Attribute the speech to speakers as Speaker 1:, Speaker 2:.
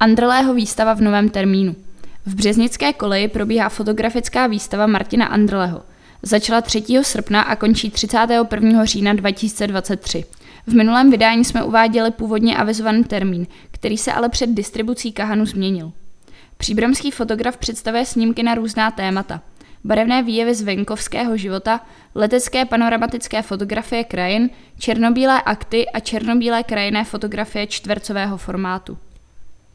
Speaker 1: Andrlého výstava v novém termínu. V Březnické koleji probíhá fotografická výstava Martina Andrleho. Začala 3. srpna a končí 31. října 2023. V minulém vydání jsme uváděli původně avizovaný termín, který se ale před distribucí Kahanu změnil. Příbramský fotograf představuje snímky na různá témata. Barevné výjevy z venkovského života, letecké panoramatické fotografie krajin, černobílé akty a černobílé krajinné fotografie čtvercového formátu.